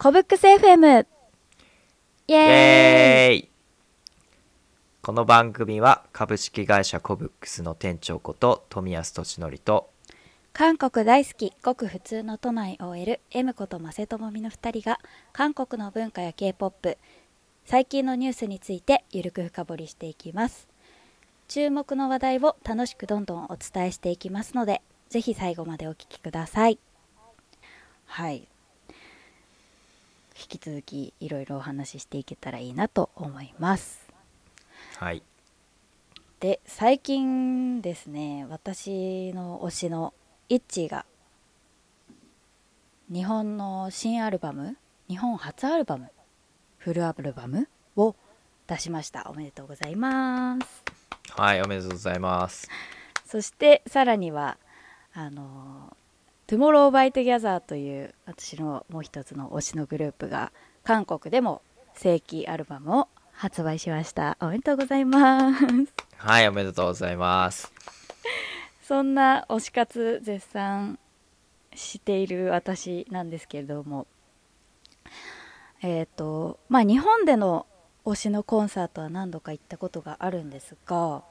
コブックス FM イエーイ。この番組は株式会社コブックスの店長こと富安俊則と韓国大好きごく普通の都内 OL M ことマセトモミの2人が韓国の文化や K-POP 最近のニュースについてゆるく深掘りしていきます。注目の話題を楽しくどんどんお伝えしていきますのでぜひ最後までお聞きください。はい引き続きいろいろお話ししていけたらいいなと思います。はい。で最近ですね私の推しのイッチーが日本の新アルバム日本初アルバムフルアルバムを出しました。おめでとうございます。はいおめでとうございます。そしてさらにはあの「Tomorrow by Together」という私のもう一つの推しのグループが韓国でも正規アルバムを発売しました。おめでとうございます。はいおめでとうございます。そんな推し活絶賛している私なんですけれども。えっ、とまあ日本での推しのコンサートは何度か行ったことがあるんですが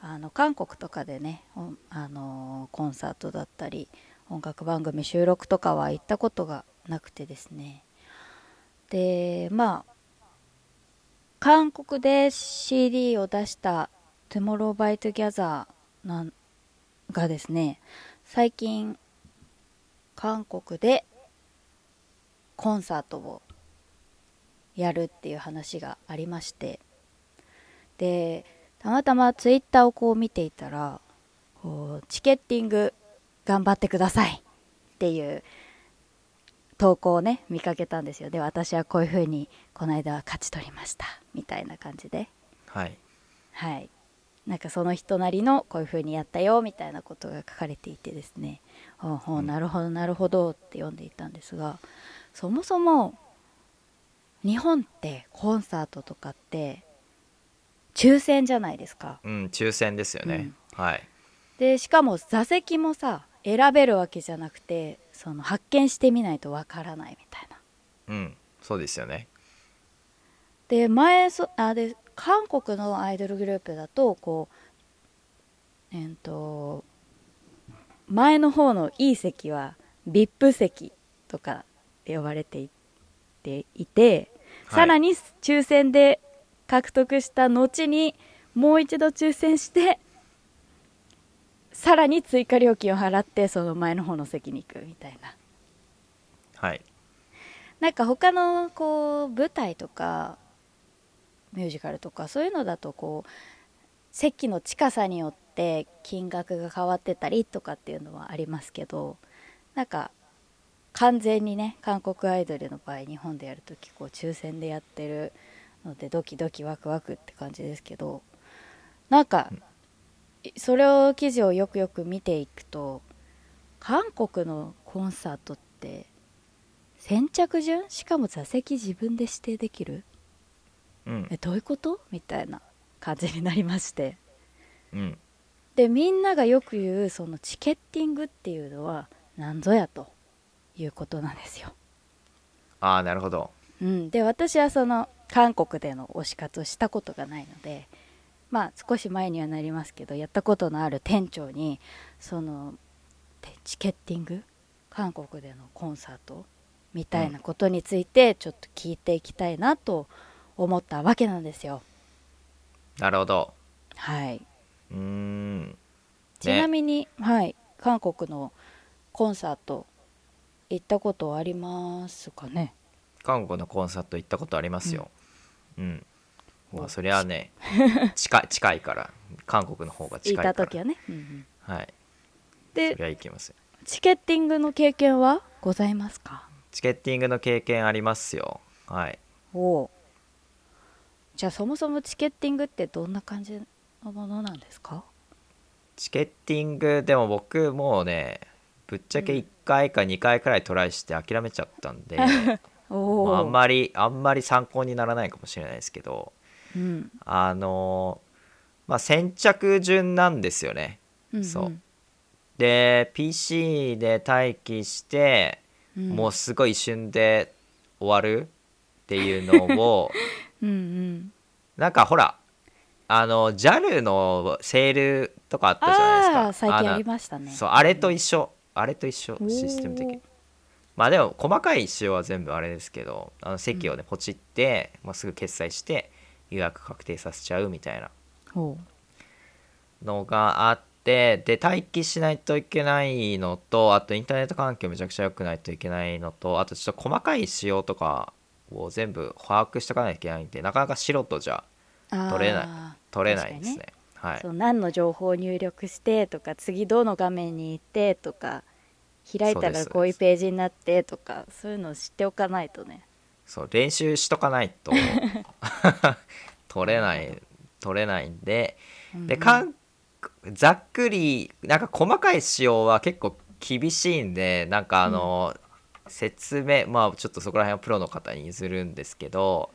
あの韓国とかでねおあのコンサートだったり音楽番組収録とかは行ったことがなくてですね。でまあ韓国で CD を出した「Tomorrow by Together」ながですね最近韓国でコンサートをやるっていう話がありましてでたまたまツイッターをこう見ていたらこうチケッティング頑張ってください。っていう投稿をね見かけたんですよ。で私はこういう風にこの間は勝ち取りました。みたいな感じで。はい。はい。なんかその人なりのこういう風にやったよ。みたいなことが書かれていてですね。ほうほうなるほどなるほどって読んでいたんですがそもそも日本ってコンサートとかって抽選じゃないですか。うん抽選ですよね、はい。でしかも座席もさ選べるわけじゃなくてその発見してみないとわからないみたいな。うん。そうですよね。で前そあで韓国のアイドルグループだとこうえっ、と前の方のいい席は VIP 席とかって呼ばれていていて、はい。さらに抽選で獲得した後にもう一度抽選してさらに追加料金を払ってその前の方の席に行くみたいな。はい。なんか他のこう舞台とかミュージカルとかそういうのだとこう席の近さによって金額が変わってたりとかっていうのはありますけどなんか完全にね韓国アイドルの場合日本でやるときこう抽選でやってるのでドキドキワクワクって感じですけどなんかそれを記事をよくよく見ていくと韓国のコンサートって先着順？しかも座席自分で指定できる？うん。えどういうこと？みたいな感じになりまして。うん。でみんながよく言うそのチケッティングっていうのは何ぞやということなんですよ、ああなるほど。うん、で私はその韓国での推し活をしたことがないのでまあ少し前にはなりますけどやったことのある店長にそのてチケッティング？韓国でのコンサートみたいなことについてちょっと聞いていきたいなと思ったわけなんですよ。なるほど。はい、うーん。ね。ちなみに、はい。韓国のコンサート行ったことありますかね？韓国のコンサート行ったことありますよ。うん、まあそりゃね 近い近いから韓国の方が近行いから。った時はね、うんうん。はい。そでりゃ行きますよ。チケッティングの経験はございますか？チケッティングの経験ありますよ。はい。おおじゃあそもそもチケッティングってどんな感じのものなんですか？チケッティングでも僕もうねぶっちゃけ1回か2回くらいトライして諦めちゃったんで、おおまああんまりあんまり参考にならないかもしれないですけどうん。あのまあ先着順なんですよね。うんそう。で PC で待機して、うん。もうすごい一瞬で終わるっていうのを うんうん。なんかほらあの JAL のセールとかあったじゃないですか。ああ最近ありまましたね。そうあれと一緒。あれと一緒。システム的に。まあでも細かい仕様は全部あれですけどあの席をねポチって、まあ、すぐ決済して予約確定させちゃうみたいな。ほのがあってで待機しないといけないのとあとインターネット環境めちゃくちゃ良くないといけないのとあとちょっと細かい仕様とかを全部把握しとかないといけないんでなかなか素人じゃ取れない取れないですね。確はい。そう何の情報を入力してとか次どの画面に行ってとか開いたらこういうページになってとかそういうのを知っておかないとねそう練習しとかないと 取れない取れないんででかんざっくりなんか細かい仕様は結構厳しいんでなんかあの、説明まあちょっとそこら辺はプロの方に譲るんですけど、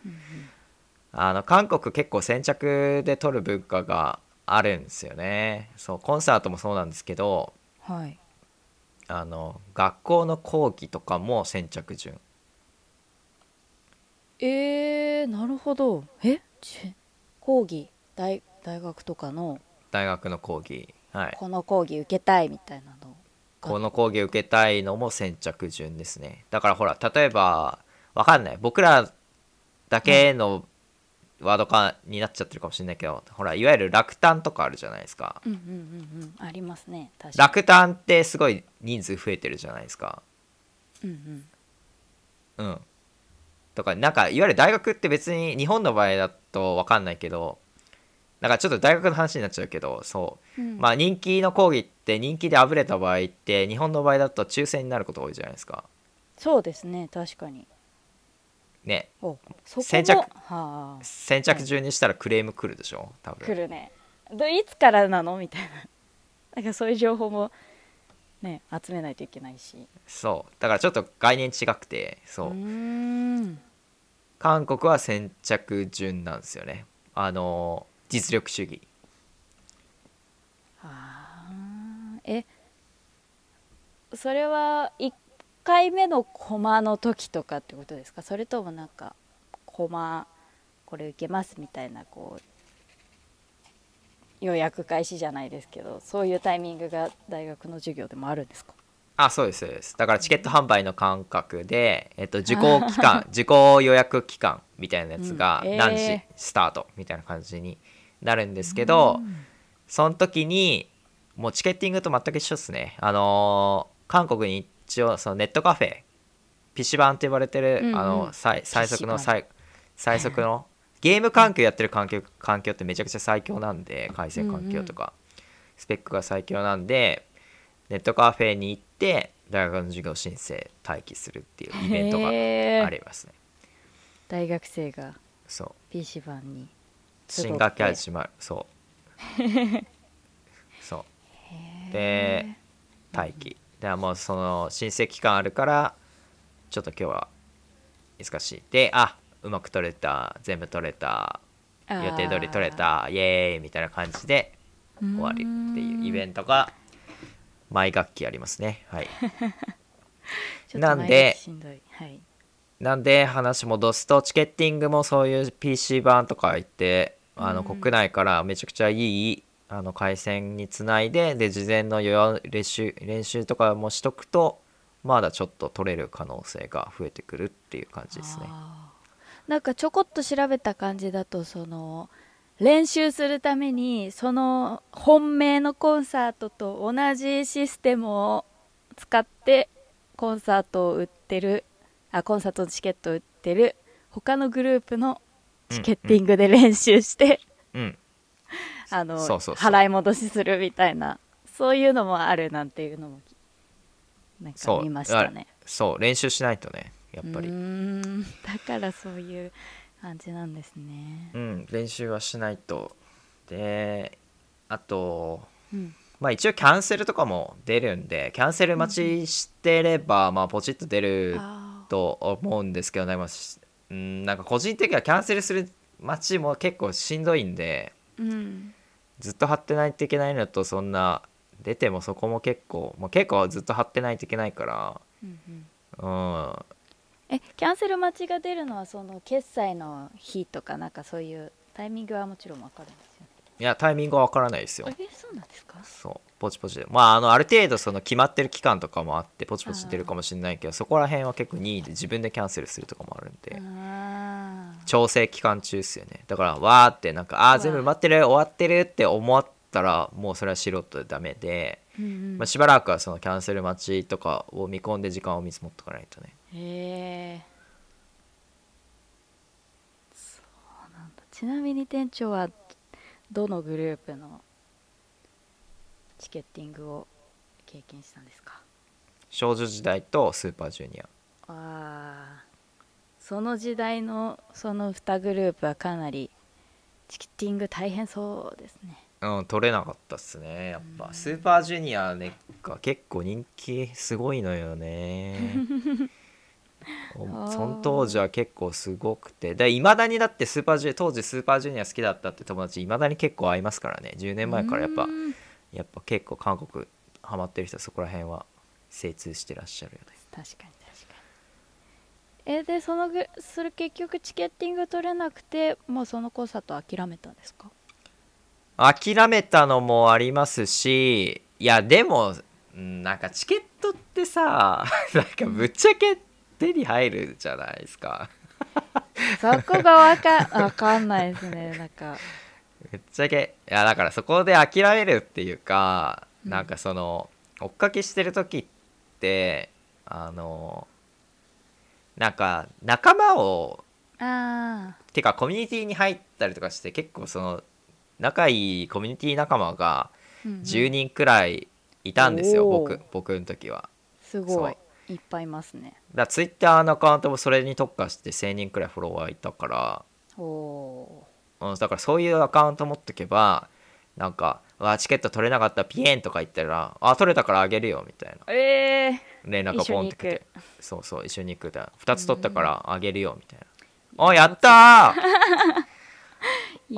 あの韓国結構先着で撮る文化があるんですよね。そうコンサートもそうなんですけどはい。あの学校の講義とかも先着順えー、なるほど。え？ち講義？大大学とかの？大学の講義。はい。この講義受けたいみたいなの？この講義受けたいのも先着順ですね。だからほら例えばわかんない。僕らだけのワード化になっちゃってるかもしれないけどほらいわゆる落胆とかあるじゃないですか。うんうんうんうん。ありますね。確かに。落胆ってすごい人数増えてるじゃないですか。うんうん。うんとかなんかいわゆる大学って別に日本の場合だとわかんないけどなんかちょっと大学の話になっちゃうけどそう。うん。まあ人気の講義って人気であぶれた場合って日本の場合だと抽選になること多いじゃないですか。そうですね確かに。ね。先着はあ。先着順にしたらクレーム来るでしょ多分。来るね。どいつからなのみたいな。なんかそういう情報もね集めないといけないし。そう。だからちょっと概念違くてそう。うーん韓国は先着順なんですよね。あの実力主義。あえそれは1回目のコマの時とかってことですか？それともなんかコマこれ受けますみたいなこう予約開始じゃないですけどそういうタイミングが大学の授業でもあるんですか？あそうですそうです。だからチケット販売の感覚で、えっと、受講期間 受講予約期間みたいなやつが何時スタートみたいな感じになるんですけど、その時にもうチケッティングと全く一緒ですね。あのー韓国に一応そのネットカフェ PC 版って呼ばれてる、うんうん。あの最最速の最最速のゲーム環境やってる環境環境ってめちゃくちゃ最強なんで回線環境とか、スペックが最強なんでネットカフェに行って大学の授業申請待機するっていうイベントがありますね。大学生がそう。PC 版に新学期始まる。そう。そう。で待機。でもうその申請期間あるからちょっと今日は難しいであうまく取れた全部取れた予定通り取れたイエーイみたいな感じで終わりっていうイベントが毎学期ありますね。はい。トなんではい。なんで話戻すとチケッティングもそういう PC 版とか行ってあのうん。国内からめちゃくちゃいいあの回線につないでで事前の予約練習練習とかもしとくとまだちょっと取れる可能性が増えてくるっていう感じですね。なんかちょこっと調べた感じだとその練習するためにその本命のコンサートと同じシステムを使ってコンサートを売ってるあコンサートのチケットを売ってる他のグループのチケッティングで練習して、うん、あの払い戻しするみたいなそういうのもあるなんていうのもなんか見ましたね。そう。練習しないとねやっぱり。だからそういう感じなんですね。うん、練習はしないと。であとうん。まあ一応キャンセルとかも出るんでキャンセル待ちしてれば、まあポチッと出るあと思うんですけどね、まあしうん、なんか個人的にはキャンセルする待ちも結構しんどいんでーうん。ずっと貼ってないといけないのとそんな出てもそこも結構もう結構ずっと貼ってないといけないからうんうん。うんえキャンセル待ちが出るのはその決済の日とかなんかそういうタイミングはもちろん分かるんですよね。いやタイミングはわからないですよ。えそうなんですか？そうポチポチで。まああのある程度その決まってる期間とかもあってポチポチ出るかもしれないけどそこら辺は結構任意で自分でキャンセルするとかもあるんで。調整期間中ですよね。だからわーってなんかあー全部待ってる終わってるって思ったらもうそれは素人でダメで、うんうん。まあ、しばらくはそのキャンセル待ちとかを見込んで時間を見積もっとかないとねへえそうなんだ。ちなみに店長はどのグループのチケッティングを経験したんですか？少女時代とスーパージュニア。ああその時代のその2グループはかなりチケッティング大変そうですね。うん取れなかったっすね。やっぱスーパージュニアねが結構人気すごいのよね その当時は結構すごくて。いまだにだってスーパージュ当時スーパージュニア好きだったって友達いまだに結構会いますからね。10年前からやっぱやっぱ結構韓国ハマってる人はそこら辺は精通してらっしゃるよね。確かに確かに。えでそのぐそれ結局チケッティング取れなくてもうそのコンサート諦めたんですか？諦めたのもありますしいやでもうんなんかチケットってさ なんかぶっちゃけ手に入るじゃないですか。そこがわかわかんないですねなんか。ぶっちゃけいやだからそこで諦めるっていうかうん。なんかその追っかけしてる時ってあのなんか仲間をあてかコミュニティに入ったりとかして結構その仲いいコミュニティ仲間があ、うんうん。10人くらいいたんですよ、おー。僕僕の時は。すごいいっぱいいますね。だツイッターのアカウントもそれに特化して1000人くらいフォロワーいたから、おおうん、だからそういうアカウント持っとけばなんか「わチケット取れなかったピエン」とか言ったら「あ取れたからあげるよ」みたいな。ーええ連絡がポンってきて。そうそう一緒に行くだ2つ取ったからあげるよみたいな「あやったー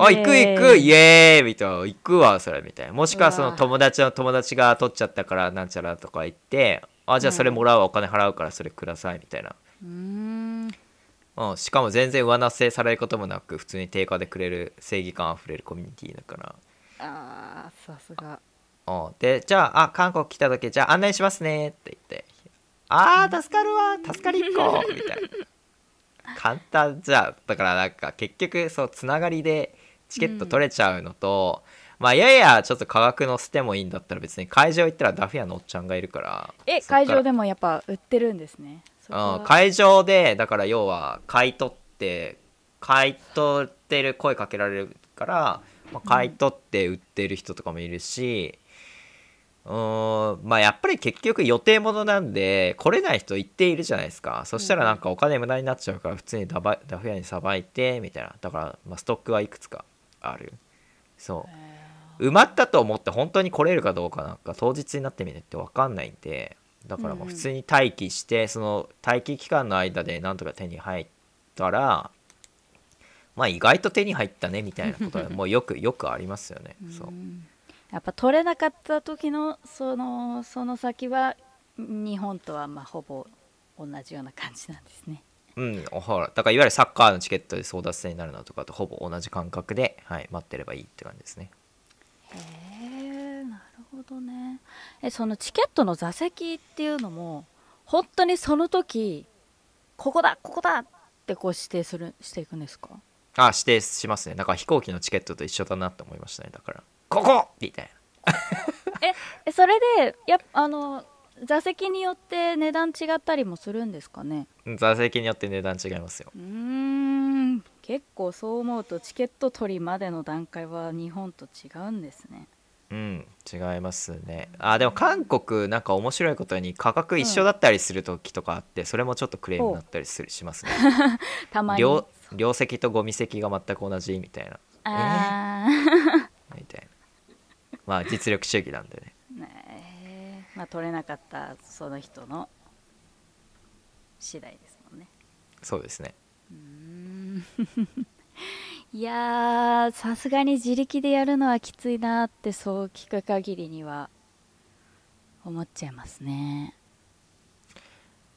あ行く行くイエーイ!」みたいな「行くわそれ」みたいな。もしくはそうのわ友達の友達が取っちゃったからなんちゃらとか言って「あじゃあそれもらうわお金払うからそれください」みたいな、うーん。うん、しかも全然上乗せされることもなく普通に定価でくれる正義感あふれるコミュニティだから。あーさすが。うん。でじゃああ韓国来た時じゃあ案内しますねって言って。あー助かるわ助かりっこみたいな。簡単。じゃんだからなんか結局そうつながりでチケット取れちゃうのと、まあややちょっと価格乗せてもいいんだったら別に会場行ったらダフ屋のおっちゃんがいるから。え会場でもやっぱ売ってるんですね。うん、会場でだから要は買い取って買い取ってる声かけられるから、まあ、買い取って売ってる人とかもいるしうーんまあやっぱり結局予定ものなんで来れない人一定いるじゃないですか。そしたらなんかお金無駄になっちゃうから普通にダバダフ屋にさばいてみたいな。だから、まあ、ストックはいくつかある。そう埋まったと思って本当に来れるかどうかなんか当日になってみないと分かんないんでだからもう普通に待機して、その待機期間の間でなんとか手に入ったらまあ意外と手に入ったねみたいなことは もうよくよくありますよね。そううんやっぱ取れなかった時のそのその先は日本とはまあほぼ同じような感じなんですねうん、ほらだからいわゆるサッカーのチケットで争奪戦になるのとかとほぼ同じ感覚で、はい、待ってればいいって感じですね。へえなるほどね。えそのチケットの座席っていうのも本当にその時ここだここだってこう指定するしていくんですか？あ指定しますね。だから飛行機のチケットと一緒だなって思いましたね。だからここ！みたい ええそれでやっあの座席によって値段違ったりもするんですかね？な座席によって値段違いますよ。うーん結構そう思うとチケット取りまでの段階は日本と違うんですね。うん違いますね。あでも韓国なんか面白いことに価格一緒だったりする時とかあって、それもちょっとクレームになったりするしますね。たまに。両両席とゴミ席が全く同じみたいな。あみたいな。まあ実力主義なんでね。ーねえ。まあ取れなかったその人の次第ですもんね。そうですねうーん。いやーさすがに自力でやるのはきついなってそう聞く限りには思っちゃいますね。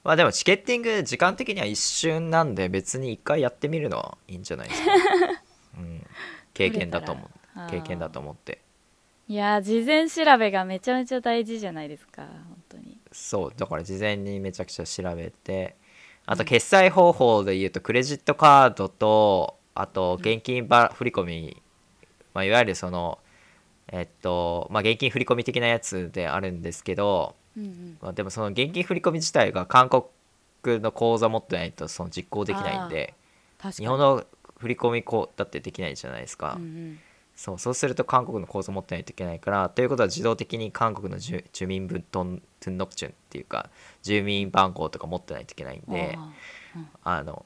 まあでもチケッティング時間的には一瞬なんで別に一回やってみるのはいいんじゃないですか、うん、経験だと思う。経験だと思って。いやー事前調べがめちゃめちゃ大事じゃないですか本当に。そうだから事前にめちゃくちゃ調べてあと決済方法で言うとクレジットカードとあと現金ば振り込み、まあ、いわゆるそのえっとまあ現金振り込み的なやつであるんですけど、まあ、でもその現金振り込み自体が韓国の口座持ってないとその実行できないんで日本の振り込みこだってできないじゃないですか、うんうん。そうそうすると韓国の口座持ってないといけないからということは自動的に韓国の住住民分トントゥンノクチュンっていうか住民番号とか持ってないといけないんであーあの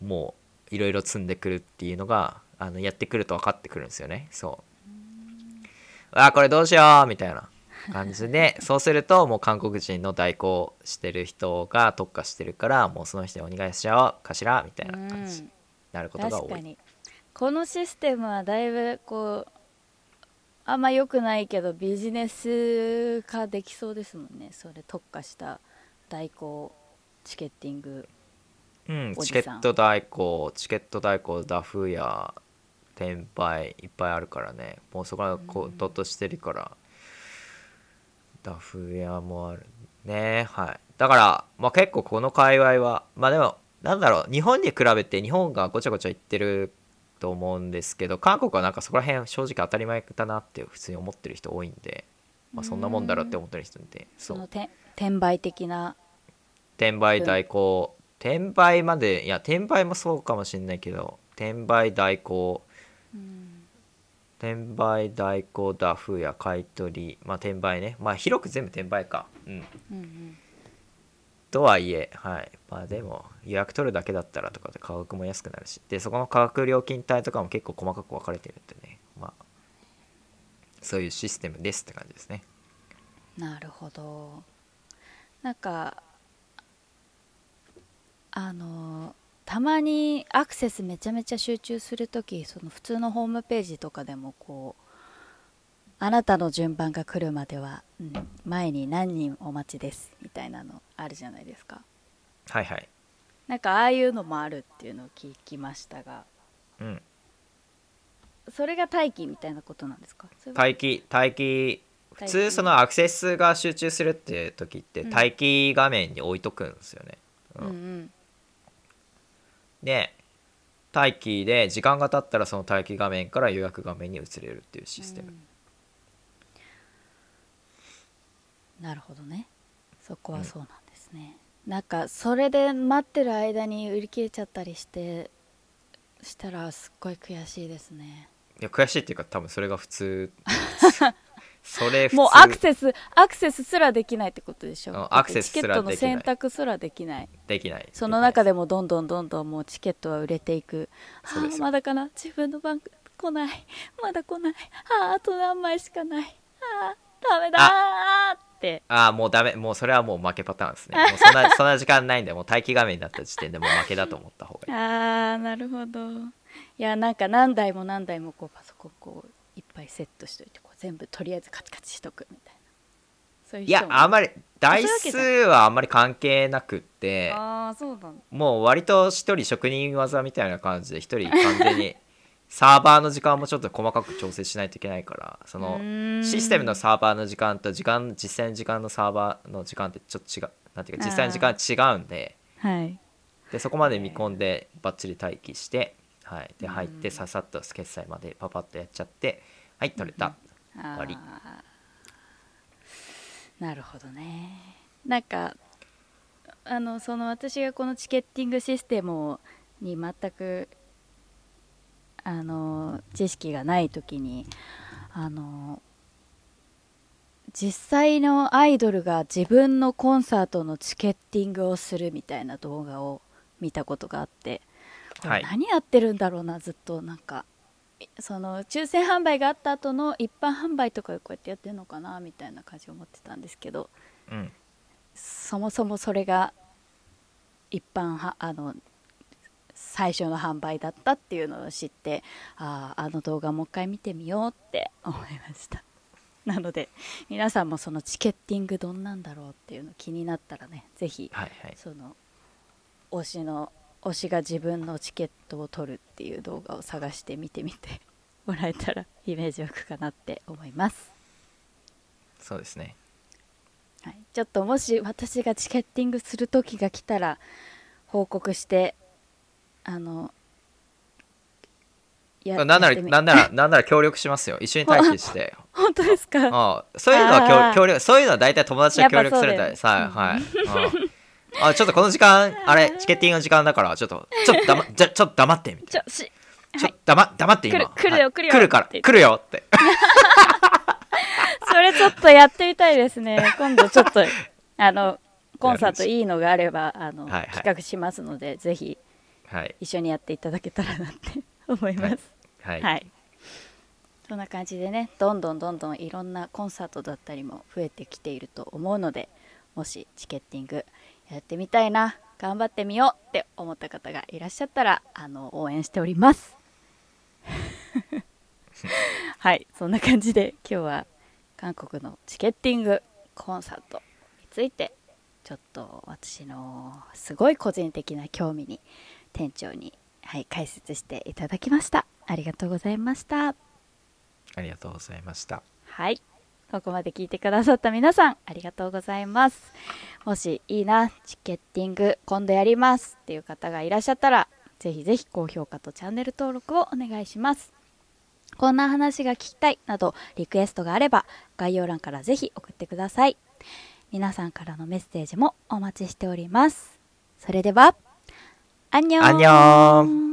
もういろいろ積んでくるっていうのがあのやってくると分かってくるんですよね。そう。あーこれどうしようみたいな感じで そうするともう韓国人の代行してる人が特化してるからもうその人にお願いしちゃおうかしらみたいな感じになることが多いこのシステムはだいぶこうあんま良くないけどビジネス化できそうですもんね。それ特化した代行チケッティング。うん、チケット代行チケット代行ダフや転売いっぱいあるからね。もうそこからこットしてるから。ダフ屋もあるね。はい。だから、まあ、結構この界隈はまあでもなんだろう。日本に比べて日本がごちゃごちゃ言ってると思うんですけど韓国はなんかそこら辺正直当たり前だなって普通に思ってる人多いんで、まあ、そんなもんだろうって思ってる人いてそのて転売的な。転売代行転売までいや転売もそうかもしれないけど転売代行転売代行ダフや買い取りまあ転売ね。まあ広く全部転売か。うん。うんうんとはいえはい。まあでも予約取るだけだったらとかで価格も安くなるし。でそこの価格料金帯とかも結構細かく分かれてるんでね。まあそういうシステムですって感じですね。なるほど。なんかあのたまにアクセスめちゃめちゃ集中するときその普通のホームページとかでもこうあなたの順番が来るまでは、うん前に何人お待ちですみたいなのあるじゃないですか。はいはい。なんかああいうのもあるっていうのを聞きましたが。うん。それが待機みたいなことなんですか？待機待機。普通そのアクセスが集中するって時ってうん。待機画面に置いとくんですよね、うんうん。で待機で時間が経ったらその待機画面から予約画面に移れるっていうシステム、うんなるほどね。そこはそうなんですね、なんかそれで待ってる間に売り切れちゃったりしてしたらすっごい悔しいですね。いや悔しいっていうか多分それが普通。それ普通。もうアクセスアクセスすらできないってことでしょ。うんアクセスチケットの選択すらできない。できない。その中ででもどんどんどんどんもうチケットは売れていく。あそうです。よーまだかな？自分の番来ない。まだ来ない。あーあと何枚しかない。あーダメだーって。ああもうダメ。もうそれはもう負けパターンですね。もうそんなそんな時間ないんでもう待機画面になった時点でもう負けだと思った方がいい。あーなるほど。いやなんか何台も何台もこうパソコンこういっぱいセットしといてこう全部とりあえずカチカチしとくみたいな。そういういやあんまり台数はあんまり関係なくってああそうなんだ。もう割と一人職人技みたいな感じで一人完全にサーバーの時間もちょっと細かく調整しないといけないからそのシステムのサーバーの時間と時間実際の時間のサーバーの時間ってちょっと違うなんていうか実際の時間違うんではい。でそこまで見込んでバッチリ待機して、はい、でうん入ってささっと決済までパパッとやっちゃってはい取れた、あわり。ー。なるほどね。なんかあのその私がこのチケッティングシステムに全くあの知識がない時にあの実際のアイドルが自分のコンサートのチケッティングをするみたいな動画を見たことがあって、何やってるんだろうなずっとなんかその抽選販売があった後の一般販売とかでこうやってやってるのかなみたいな感じを思ってたんですけどうん、そもそもそれが一般はあの最初の販売だったっていうのを知ってあああの動画もう一回見てみようって思いました。なので皆さんもそのチケッティングどんなんだろうっていうの気になったらねぜひはいはい。その推しの推しが自分のチケットを取るっていう動画を探して見てみて もらえたらイメージ湧くかなって思います、そうですね。はい、ちょっともし私がチケッティングする時が来たら報告してあのやなんならなんなら なんなら協力しますよ。一緒に待機して。本当ですか？ああそういうのは協協力そういうのは大体友達が協力するんださはい。ああちょっとこの時間 あれチケッティングの時間だからちょっとちょっと黙じゃちょっと黙ってみたいちょしなちょ黙黙って今。来る来るよはい。来るよ来るから来るよって。それちょっとやってみたいですね。今度ちょっとあのコンサートいいのがあればあの、企画しますのでぜひはい。一緒にやっていただけたらなって 思います。はい。はい、そんな感じでねどんどんどんどんいろんなコンサートだったりも増えてきていると思うのでもしチケッティングやってみたいな頑張ってみようって思った方がいらっしゃったらあの応援しております。はい。そんな感じで今日は韓国のチケッティングコンサートについてちょっと私のすごい個人的な興味に店長に、はい、解説していただきました。ありがとうございました。ありがとうございました。はいここまで聞いてくださった皆さんありがとうございます。もしいいなチケッティング今度やりますっていう方がいらっしゃったらぜひぜひ高評価とチャンネル登録をお願いします。こんな話が聞きたいなどリクエストがあれば概要欄からぜひ送ってください。皆さんからのメッセージもお待ちしております。それではアンニョンアンニョン